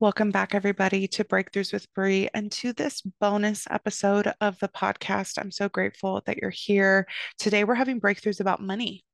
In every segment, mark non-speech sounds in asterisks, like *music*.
Welcome back, everybody, to Breakthroughs with Bre and to this bonus episode of the podcast. I'm so grateful that you're here. Today, we're having breakthroughs about money.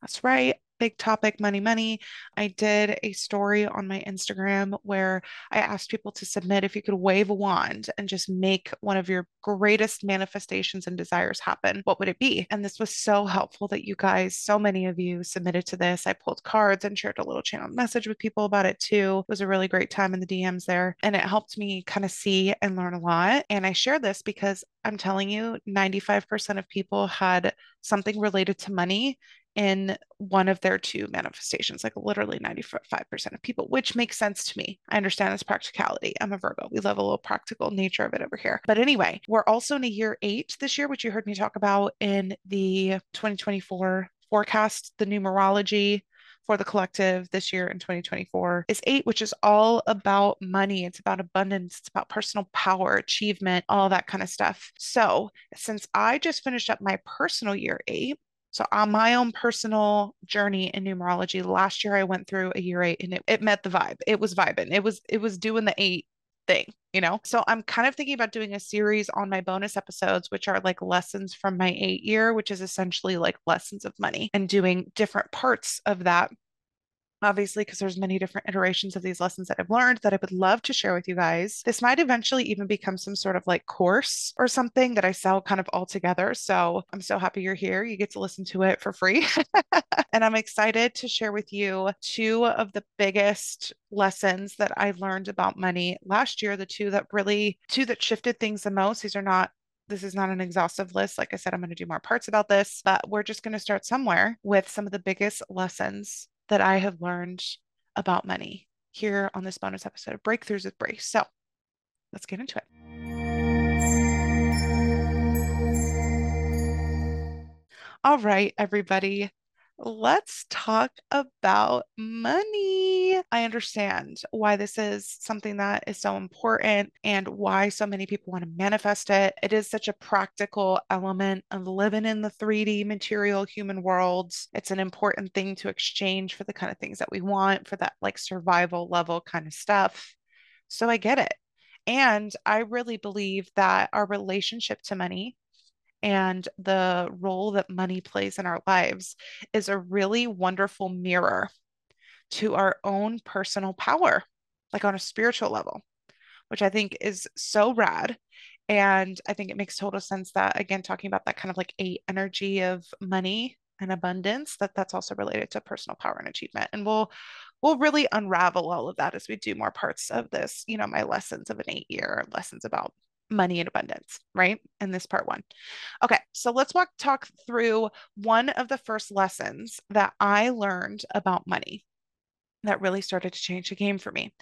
That's right big topic money money. I did a story on my instagram where i asked people to submit if you could wave a wand and just make one of your greatest manifestations and desires happen what would it be? And this was so helpful that you guys so many of you submitted to this. I pulled cards and shared a little channel message with people about it too. It was a really great time in the dms there. And it helped me kind of see and learn a lot. And i share this because i'm telling you 95% of people had something related to money in one of their two manifestations, like literally 95% of people, which makes sense to me. I understand this practicality. I'm a Virgo. We love a little practical nature of it over here. But anyway, we're also in a year eight this year, which you heard me talk about in the 2024 forecast, the numerology for the collective this year in 2024 is eight, which is all about money. It's about abundance. It's about personal power, achievement, all that kind of stuff. So, since I just finished up my personal year eight, so on my own personal journey in numerology, last year I went through a year eight and it, it met the vibe. It was vibing. It was it was doing the eight thing, you know? So I'm kind of thinking about doing a series on my bonus episodes, which are like lessons from my eight year, which is essentially like lessons of money and doing different parts of that obviously because there's many different iterations of these lessons that I've learned that I would love to share with you guys. This might eventually even become some sort of like course or something that I sell kind of all together. So I'm so happy you're here. You get to listen to it for free. *laughs* and I'm excited to share with you two of the biggest lessons that I learned about money last year, the two that really two that shifted things the most. These are not this is not an exhaustive list. Like I said, I'm going to do more parts about this, but we're just going to start somewhere with some of the biggest lessons that I have learned about money here on this bonus episode of Breakthroughs with Bre. So let's get into it. All right, everybody let's talk about money. I understand why this is something that is so important and why so many people want to manifest it. It is such a practical element of living in the 3D material human worlds. It's an important thing to exchange for the kind of things that we want, for that like survival level kind of stuff. So I get it. And I really believe that our relationship to money and the role that money plays in our lives is a really wonderful mirror to our own personal power, like on a spiritual level, which I think is so rad. And I think it makes total sense that, again, talking about that kind of like a energy of money and abundance, that that's also related to personal power and achievement. And we'll we'll really unravel all of that as we do more parts of this, you know, my lessons of an eight year lessons about money and abundance, right? In this part one. Okay, so let's walk talk through one of the first lessons that I learned about money that really started to change the game for me.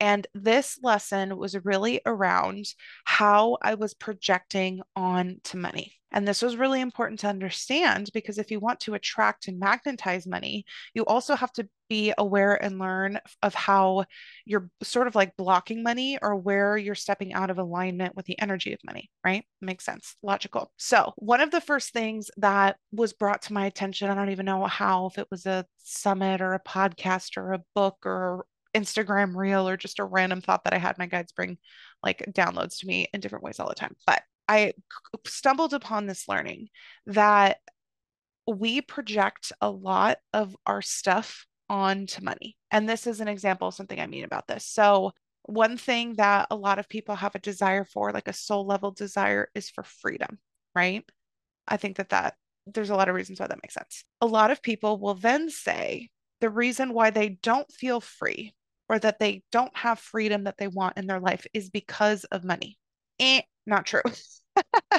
And this lesson was really around how I was projecting on to money. And this was really important to understand because if you want to attract and magnetize money, you also have to be aware and learn of how you're sort of like blocking money or where you're stepping out of alignment with the energy of money, right? Makes sense, logical. So, one of the first things that was brought to my attention, I don't even know how, if it was a summit or a podcast or a book or Instagram reel or just a random thought that I had. My guides bring like downloads to me in different ways all the time. But I stumbled upon this learning that we project a lot of our stuff onto money. And this is an example of something I mean about this. So, one thing that a lot of people have a desire for, like a soul level desire, is for freedom, right? I think that that there's a lot of reasons why that makes sense. A lot of people will then say the reason why they don't feel free or that they don't have freedom that they want in their life is because of money. Eh, not true. *laughs*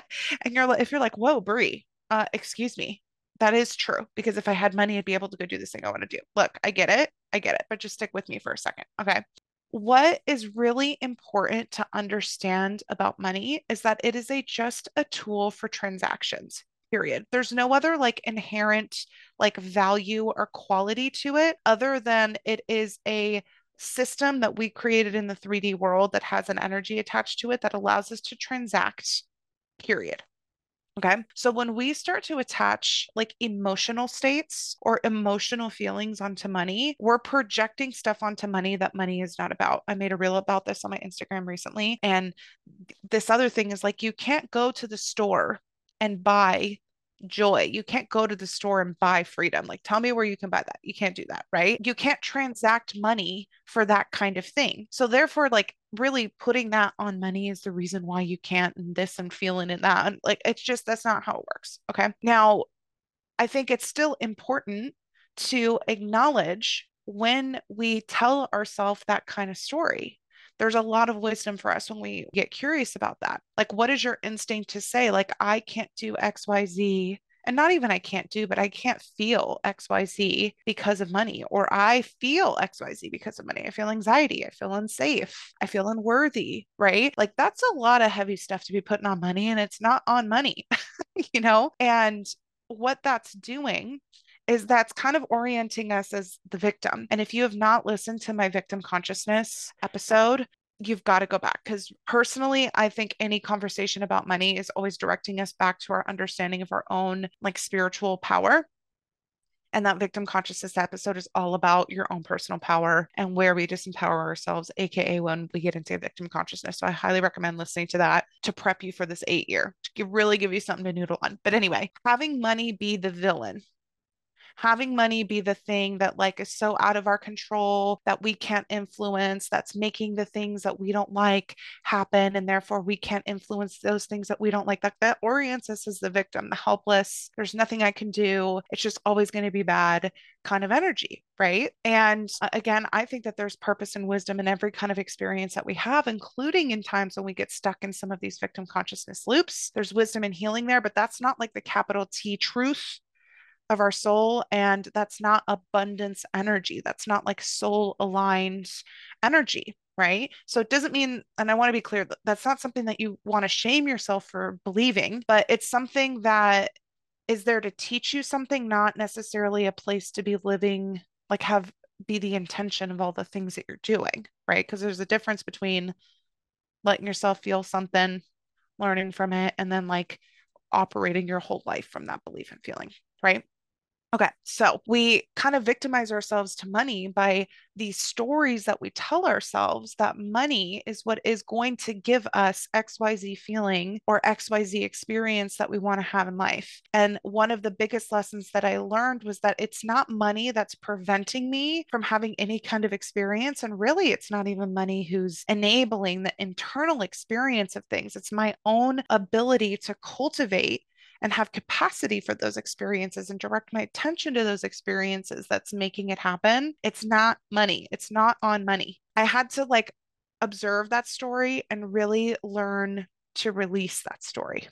and you're like, if you're like, whoa, Bre, uh, excuse me, that is true because if I had money, I'd be able to go do this thing I want to do. Look, I get it. I get it. But just stick with me for a second. Okay. What is really important to understand about money is that it is a just a tool for transactions. Period. There's no other like inherent like value or quality to it other than it is a system that we created in the 3D world that has an energy attached to it that allows us to transact period. Okay. So when we start to attach like emotional states or emotional feelings onto money, we're projecting stuff onto money that money is not about. I made a reel about this on my Instagram recently. And this other thing is like, you can't go to the store and buy joy. You can't go to the store and buy freedom. Like, tell me where you can buy that. You can't do that, right? You can't transact money for that kind of thing. So, therefore, like, really putting that on money is the reason why you can't, and this and feeling and that. And like, it's just that's not how it works. Okay. Now, I think it's still important to acknowledge when we tell ourselves that kind of story there's a lot of wisdom for us when we get curious about that. Like, what is your instinct to say, like, I can't do XYZ? And not even I can't do, but I can't feel XYZ because of money, or I feel XYZ because of money. I feel anxiety. I feel unsafe. I feel unworthy, right? Like, that's a lot of heavy stuff to be putting on money, and it's not on money, *laughs* you know? And what that's doing is that's kind of orienting us as the victim. And if you have not listened to my victim consciousness episode, you've got to go back because personally i think any conversation about money is always directing us back to our understanding of our own like spiritual power and that victim consciousness episode is all about your own personal power and where we disempower ourselves, AKA when we get into victim consciousness. So I highly recommend listening to that to prep you for this eight year, to really give you something to noodle on. But anyway, having money be the villain having money be the thing that like is so out of our control that we can't influence, that's making the things that we don't like happen. And therefore we can't influence those things that we don't like. That, that orients us as the victim, the helpless. There's nothing I can do. It's just always going to be bad kind of energy. Right. And uh, again, I think that there's purpose and wisdom in every kind of experience that we have, including in times when we get stuck in some of these victim consciousness loops. There's wisdom and healing there, but that's not like the capital T truth of our soul and that's not abundance energy that's not like soul aligned energy right? So it doesn't mean and i want to be clear that that's not something that you want to shame yourself for believing but it's something that is there to teach you something not necessarily a place to be living like have be the intention of all the things that you're doing right? Because there's a difference between letting yourself feel something learning from it and then like operating your whole life from that belief and feeling right Okay, so we kind of victimize ourselves to money by these stories that we tell ourselves that money is what is going to give us XYZ feeling or XYZ experience that we want to have in life. And one of the biggest lessons that I learned was that it's not money that's preventing me from having any kind of experience. And really, it's not even money who's enabling the internal experience of things, it's my own ability to cultivate and have capacity for those experiences and direct my attention to those experiences that's making it happen. It's not money, it's not on money. I had to like observe that story and really learn to release that story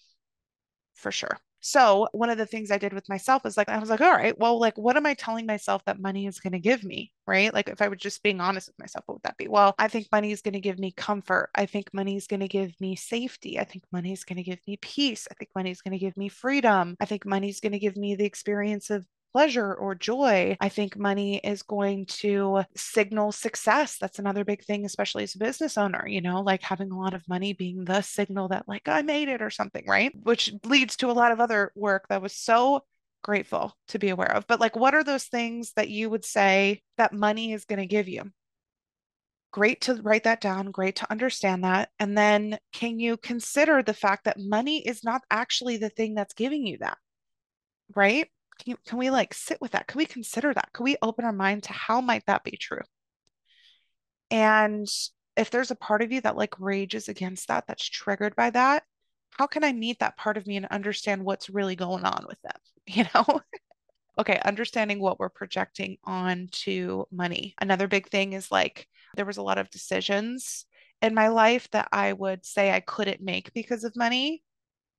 for sure. So one of the things I did with myself is like, I was like, all right, well, like, what am I telling myself that money is going to give me? Right. Like, if I were just being honest with myself, what would that be? Well, I think money is going to give me comfort. I think money is going to give me safety. I think money is going to give me peace. I think money is going to give me freedom. I think money is going to give me the experience of pleasure or joy. I think money is going to signal success. That's another big thing, especially as a business owner, you know, like having a lot of money being the signal that, like, I made it or something, right? Which leads to a lot of other work that was so grateful to be aware of. But, like, what are those things that you would say that money is going to give you? Great to write that down, great to understand that. And then can you consider the fact that money is not actually the thing that's giving you that? Right? Can, can we like sit with that? Can we consider that? Can we open our mind to how might that be true? And if there's a part of you that like rages against that, that's triggered by that, how can I meet that part of me and understand what's really going on with them? *laughs* You know? okay, understanding what we're projecting onto money. Another big thing is like there was a lot of decisions in my life that I would say I couldn't make because of money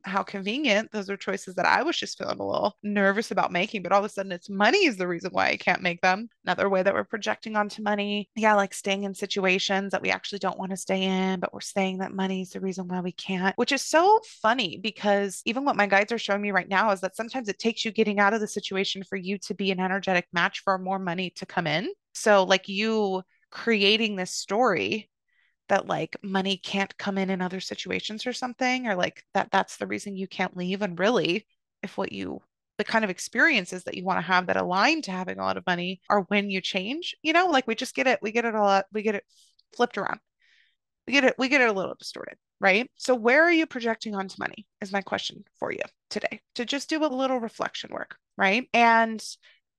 how convenient. Those are choices that I was just feeling a little nervous about making, but all of a sudden it's money is the reason why I can't make them. Another way that we're projecting onto money. Yeah, like staying in situations that we actually don't want to stay in, but we're saying that money is the reason why we can't, which is so funny because even what my guides are showing me right now is that sometimes it takes you getting out of the situation for you to be an energetic match for more money to come in. So, like you creating this story that like money can't come in in other situations or something, or like that that's the reason you can't leave. And really, if what you the kind of experiences that you want to have that align to having a lot of money are when you change, you know, like we just get it, we get it all, we get it flipped around. We get it, we get it a little distorted, right? So where are you projecting onto money is my question for you today to just do a little reflection work, right? And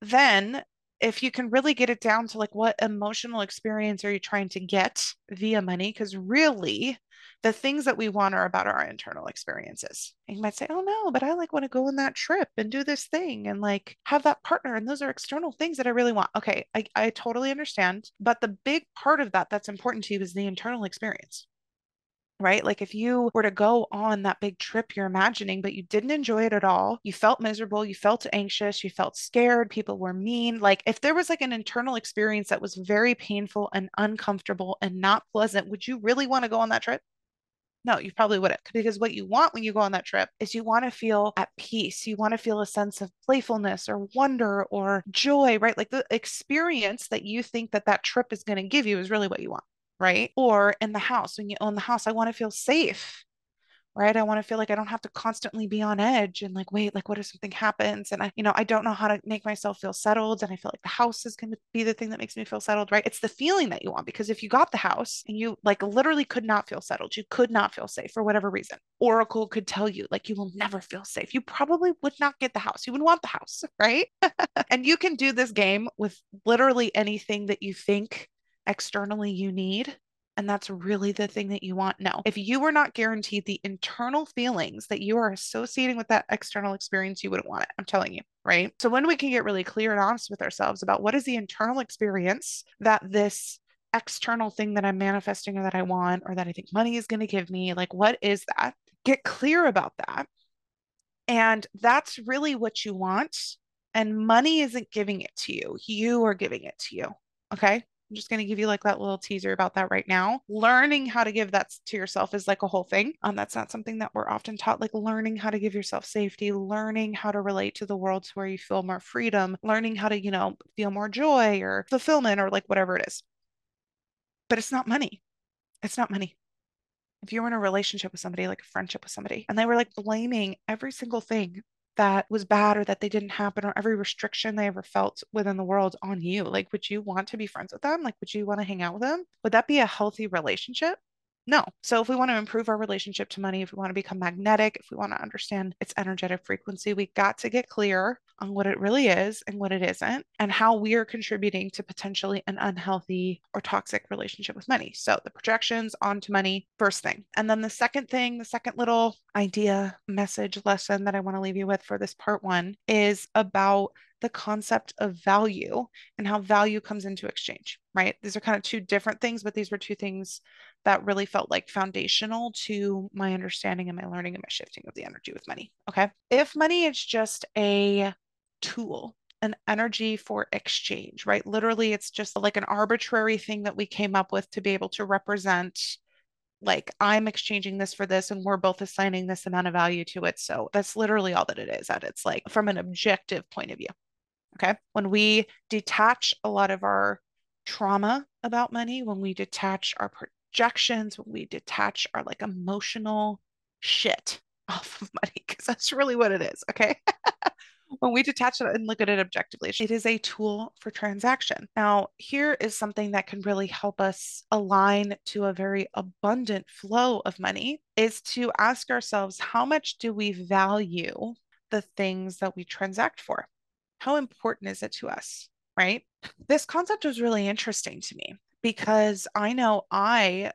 then if you can really get it down to like what emotional experience are you trying to get via money? Because really, the things that we want are about our internal experiences. And you might say, oh no, but I like want to go on that trip and do this thing and like have that partner. And those are external things that I really want. Okay, I, I totally understand. But the big part of that that's important to you is the internal experience right? Like if you were to go on that big trip you're imagining, but you didn't enjoy it at all, you felt miserable, you felt anxious, you felt scared, people were mean. Like if there was like an internal experience that was very painful and uncomfortable and not pleasant, would you really want to go on that trip? No, you probably wouldn't. Because what you want when you go on that trip is you want to feel at peace. You want to feel a sense of playfulness or wonder or joy, right? Like the experience that you think that that trip is going to give you is really what you want right? Or in the house, when you own the house, I want to feel safe, right? I want to feel like I don't have to constantly be on edge and like, wait, like, what if something happens? And I, you know, I don't know how to make myself feel settled. And I feel like the house is going to be the thing that makes me feel settled, right? It's the feeling that you want because if you got the house and you like literally could not feel settled, you could not feel safe for whatever reason, Oracle could tell you like you will never feel safe. You probably would not get the house. You would want the house, *laughs* right? *laughs* and you can do this game with literally anything that you think externally you need and that's really the thing that you want. No, if you were not guaranteed the internal feelings that you are associating with that external experience, you wouldn't want it. I'm telling you, right? So, when we can get really clear and honest with ourselves about what is the internal experience that this external thing that I'm manifesting or that I want or that I think money is going to give me, like, what is that? Get clear about that. And that's really what you want. And money isn't giving it to you, you are giving it to you. Okay. I'm just going to give you like that little teaser about that right now. Learning how to give that to yourself is like a whole thing. Um, that's not something that we're often taught, like learning how to give yourself safety, learning how to relate to the world to where you feel more freedom, learning how to, you know, feel more joy or fulfillment or like whatever it is. But it's not money. It's not money if you were in a relationship with somebody, like a friendship with somebody, and they were like blaming every single thing that was bad or that they didn't happen or every restriction they ever felt within the world on you. Like, would you want to be friends with them? Like, would you want to hang out with them? Would that be a healthy relationship? No. So if we want to improve our relationship to money, if we want to become magnetic, if we want to understand its energetic frequency, we got to get clear on what it really is and what it isn't, and how we are contributing to potentially an unhealthy or toxic relationship with money. So the projections onto money, first thing. And then the second thing, the second little idea, message, lesson that I want to leave you with for this part one is about the concept of value and how value comes into exchange, right? These are kind of two different things, but these were two things that really felt like foundational to my understanding and my learning and my shifting of the energy with money. Okay. If money is just a tool, an energy for exchange, right? Literally, it's just like an arbitrary thing that we came up with to be able to represent like I'm exchanging this for this and we're both assigning this amount of value to it. So that's literally all that it is. That it's like from an objective point of view. Okay. When we detach a lot of our trauma about money, when we detach our projections, when we detach our like emotional shit *laughs* off of money, because that's really what it is. Okay. *laughs* when we detach it and look at it objectively, it is a tool for transaction. Now, here is something that can really help us align to a very abundant flow of money is to ask ourselves, how much do we value the things that we transact for? how important is it to us? Right. This concept was really interesting to me because I know I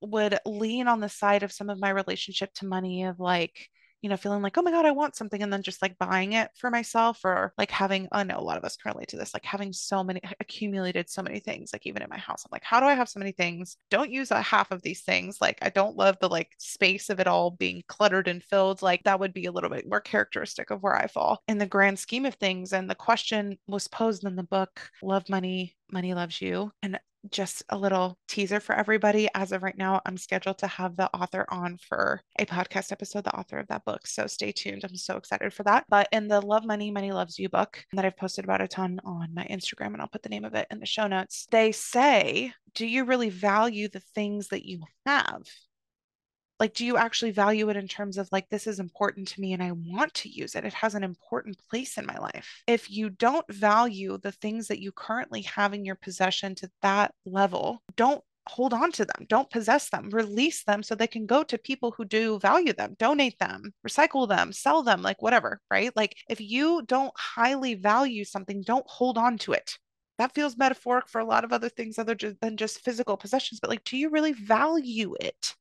would lean on the side of some of my relationship to money of like, you know, feeling like, oh my God, I want something, and then just like buying it for myself, or like having, I know a lot of us relate to this, like having so many accumulated so many things, like even in my house. I'm like, how do I have so many things? Don't use a half of these things. Like, I don't love the like space of it all being cluttered and filled. Like, that would be a little bit more characteristic of where I fall in the grand scheme of things. And the question was posed in the book, Love Money, Money Loves You. And just a little teaser for everybody. As of right now, I'm scheduled to have the author on for a podcast episode, the author of that book. So stay tuned. I'm so excited for that. But in the Love Money, Money Loves You book that I've posted about a ton on my Instagram, and I'll put the name of it in the show notes, they say, Do you really value the things that you have? Like do you actually value it in terms of like this is important to me and I want to use it. It has an important place in my life. If you don't value the things that you currently have in your possession to that level don't hold on to them. Don't possess them. Release them so they can go to people who do value them. Donate them. Recycle them. Sell them. Like whatever right? Like if you don't highly value something don't hold on to it. That feels metaphoric for a lot of other things other than just physical possessions but like do you really value it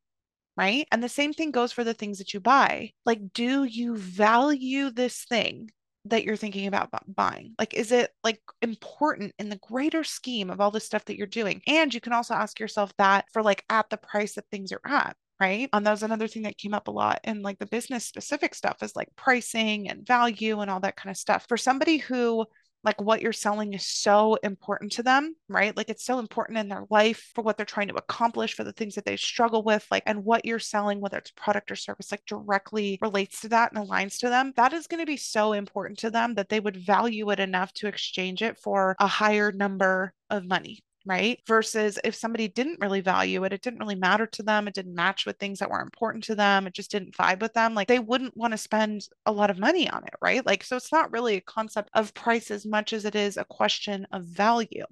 right? And the same thing goes for the things that you buy. Like, do you value this thing that you're thinking about buying? Like, is it like important in the greater scheme of all the stuff that you're doing? And you can also ask yourself that for like at the price that things are at. Right. And that was another thing that came up a lot in like the business specific stuff is like pricing and value and all that kind of stuff. For somebody who like what you're selling is so important to them, right? Like it's so important in their life for what they're trying to accomplish, for the things that they struggle with, like, and what you're selling, whether it's product or service, like directly relates to that and aligns to them. That is going to be so important to them that they would value it enough to exchange it for a higher number of money right? Versus if somebody didn't really value it, it didn't really matter to them, it didn't match with things that were important to them, it just didn't vibe with them, like they wouldn't want to spend a lot of money on it, right? Like, so it's not really a concept of price as much as it is a question of value.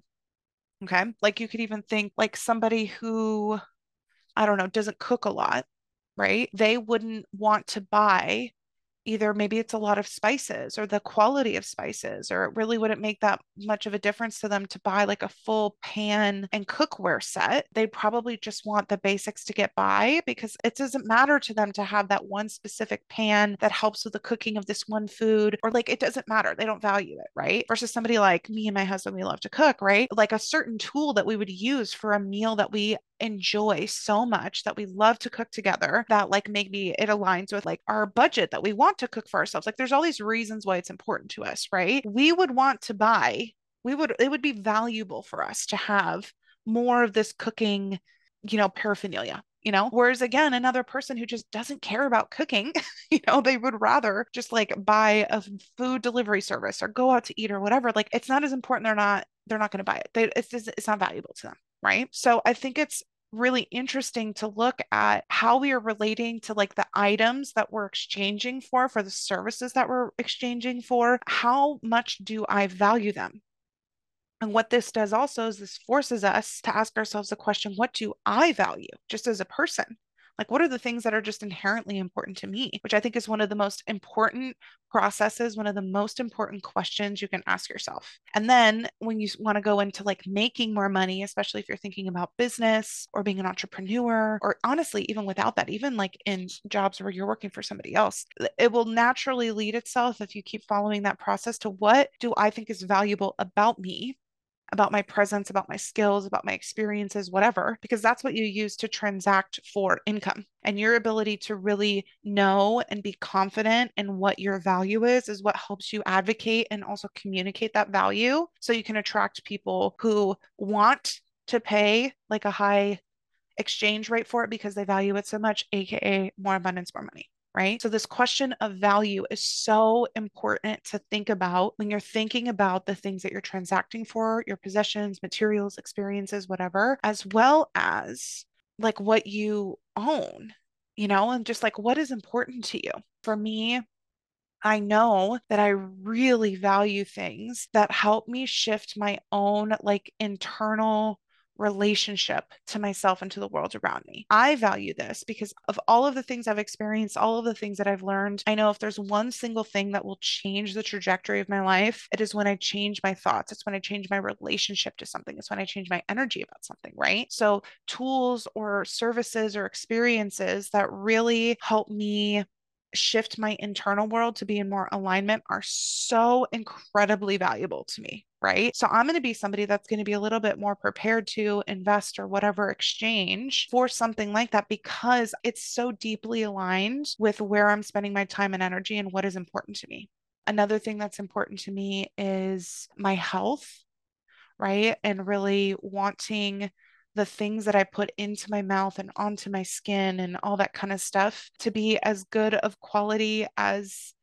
Okay. Like you could even think like somebody who, I don't know, doesn't cook a lot, right? They wouldn't want to buy either maybe it's a lot of spices or the quality of spices, or it really wouldn't make that much of a difference to them to buy like a full pan and cookware set. They probably just want the basics to get by because it doesn't matter to them to have that one specific pan that helps with the cooking of this one food, or like it doesn't matter. They don't value it, right? Versus somebody like me and my husband, we love to cook, right? Like a certain tool that we would use for a meal that we enjoy so much that we love to cook together that like maybe it aligns with like our budget that we want to cook for ourselves. Like there's all these reasons why it's important to us, right? We would want to buy, we would, it would be valuable for us to have more of this cooking, you know, paraphernalia you know whereas again another person who just doesn't care about cooking *laughs* you know they would rather just like buy a food delivery service or go out to eat or whatever like it's not as important they're not they're not going to buy it they, it's it's not valuable to them right so i think it's really interesting to look at how we are relating to like the items that we're exchanging for, for the services that we're exchanging for. How much do I value them? And what this does also is this forces us to ask ourselves the question what do I value just as a person? Like, what are the things that are just inherently important to me? Which I think is one of the most important processes, one of the most important questions you can ask yourself. And then when you want to go into like making more money, especially if you're thinking about business or being an entrepreneur, or honestly, even without that, even like in jobs where you're working for somebody else, it will naturally lead itself if you keep following that process to what do I think is valuable about me about my presence, about my skills, about my experiences, whatever, because that's what you use to transact for income. And your ability to really know and be confident in what your value is, is what helps you advocate and also communicate that value so you can attract people who want to pay like a high exchange rate for it because they value it so much, AKA more abundance, more money right? So, this question of value is so important to think about when you're thinking about the things that you're transacting for, your possessions, materials, experiences, whatever, as well as like what you own, you know, and just like what is important to you. For me, I know that I really value things that help me shift my own like internal relationship to myself and to the world around me. I value this because of all of the things I've experienced, all of the things that I've learned. I know if there's one single thing that will change the trajectory of my life, it is when I change my thoughts. It's when I change my relationship to something. It's when I change my energy about something, right? So, tools or services or experiences that really help me shift my internal world to be in more alignment are so incredibly valuable to me. Right. So I'm going to be somebody that's going to be a little bit more prepared to invest or whatever exchange for something like that because it's so deeply aligned with where I'm spending my time and energy and what is important to me. Another thing that's important to me is my health right? And really wanting the things that I put into my mouth and onto my skin and all that kind of stuff to be as good of quality as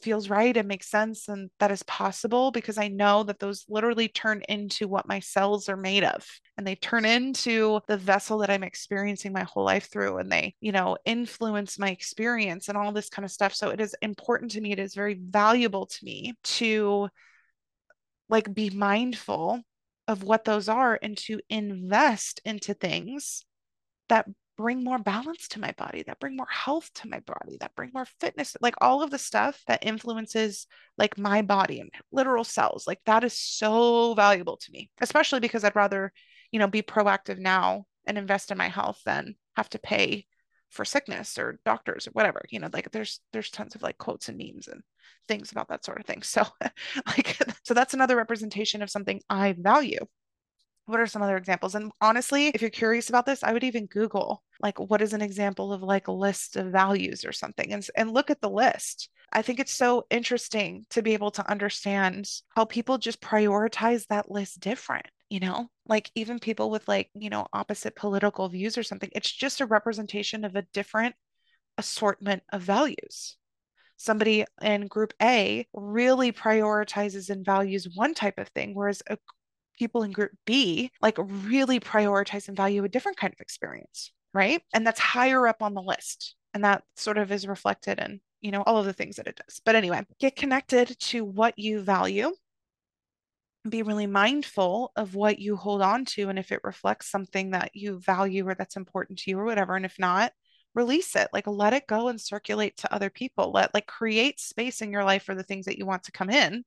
feels right and makes sense and that is possible because I know that those literally turn into what my cells are made of and they turn into the vessel that I'm experiencing my whole life through and they, you know, influence my experience and all this kind of stuff. So it is important to me, it is very valuable to me to like be mindful of what those are and to invest into things that bring more balance to my body, that bring more health to my body, that bring more fitness, like all of the stuff that influences like my body and literal cells. Like that is so valuable to me, especially because I'd rather, you know, be proactive now and invest in my health than have to pay for sickness or doctors or whatever. You know, like there's there's tons of like quotes and memes and things about that sort of thing. *laughs* So like so that's another representation of something I value what are some other examples? And honestly, if you're curious about this, I would even Google like what is an example of like a list of values or something and, and look at the list. I think it's so interesting to be able to understand how people just prioritize that list different, you know? Like even people with like, you know, opposite political views or something. It's just a representation of a different assortment of values somebody in group A really prioritizes and values one type of thing, whereas a people in group B like really prioritize and value a different kind of experience, right? And that's higher up on the list. And that sort of is reflected in, you know, all of the things that it does. But anyway, get connected to what you value. Be really mindful of what you hold on to and if it reflects something that you value or that's important to you or whatever. And if not, release it like let it go and circulate to other people let like create space in your life for the things that you want to come in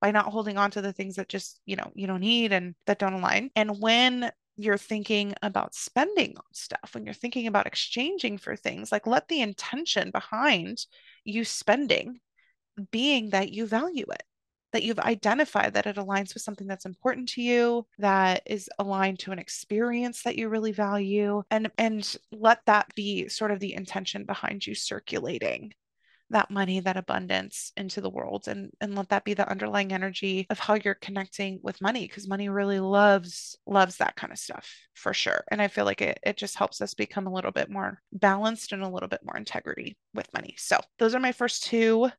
by not holding on to the things that just, you know, you don't need and that don't align. And when you're thinking about spending on stuff, when you're thinking about exchanging for things, like let the intention behind you spending being that you value it, that you've identified that it aligns with something that's important to you, that is aligned to an experience that you really value, and and let that be sort of the intention behind you circulating that money, that abundance into the world and and let that be the underlying energy of how you're connecting with money because money really loves loves that kind of stuff for sure. And I feel like it it just helps us become a little bit more balanced and a little bit more integrity with money. So those are my first two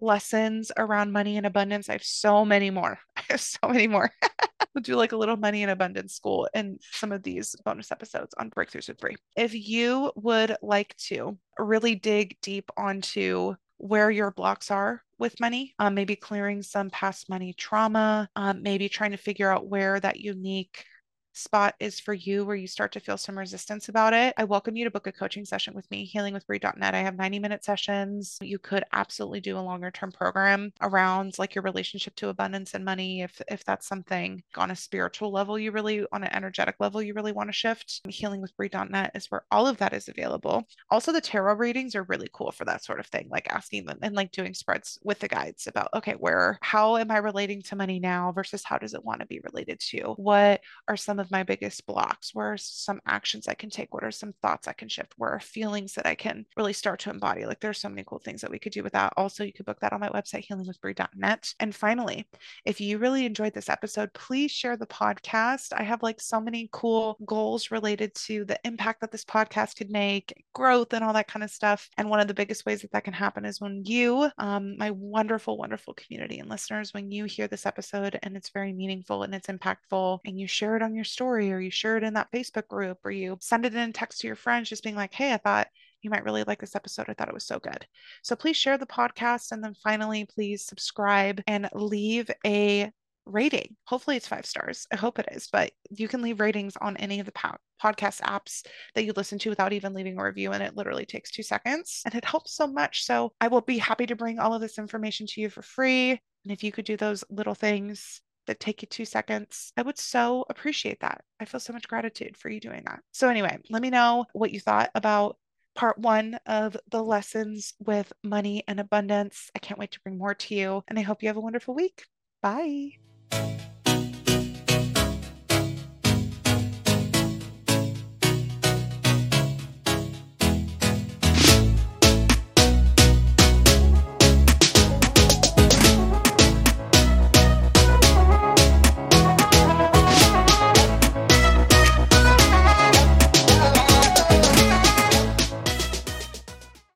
lessons around money and abundance. I have so many more. *laughs* I have so many more. *laughs* we'll do like a little money and abundance school in some of these bonus episodes on Breakthroughs with Bre. If you would like to really dig deep onto where your blocks are with money, um, maybe clearing some past money trauma, um, maybe trying to figure out where that unique spot is for you where you start to feel some resistance about it, I welcome you to book a coaching session with me, healingwithbre.net. I have 90 minute sessions. You could absolutely do a longer term program around like your relationship to abundance and money if if that's something on a spiritual level you really on an energetic level you really want to shift. Healingwithbre.net is where all of that is available. Also the tarot readings are really cool for that sort of thing, like asking them and like doing spreads with the guides about okay, where how am I relating to money now versus how does it want to be related to? What are some of my biggest blocks? Where are some actions I can take? What are some thoughts I can shift? Where are feelings that I can really start to embody? Like there's so many cool things that we could do with that. Also, you could book that on my website, healingwithbre.net. And finally, if you really enjoyed this episode, please share the podcast. I have like so many cool goals related to the impact that this podcast could make, growth, and all that kind of stuff. And one of the biggest ways that that can happen is when you, um, my wonderful, wonderful community and listeners, when you hear this episode and it's very meaningful and it's impactful and you share it on your story or you share it in that Facebook group or you send it in text to your friends, just being like, hey, I thought you might really like this episode. I thought it was so good. So please share the podcast. And then finally, please subscribe and leave a rating. Hopefully, it's five stars. I hope it is, but you can leave ratings on any of the po- podcast apps that you listen to without even leaving a review. And it literally takes two seconds and it helps so much. So I will be happy to bring all of this information to you for free. And if you could do those little things, that take you two seconds. I would so appreciate that. I feel so much gratitude for you doing that. So, anyway, let me know what you thought about part one of the lessons with money and abundance. I can't wait to bring more to you, and I hope you have a wonderful week. Bye.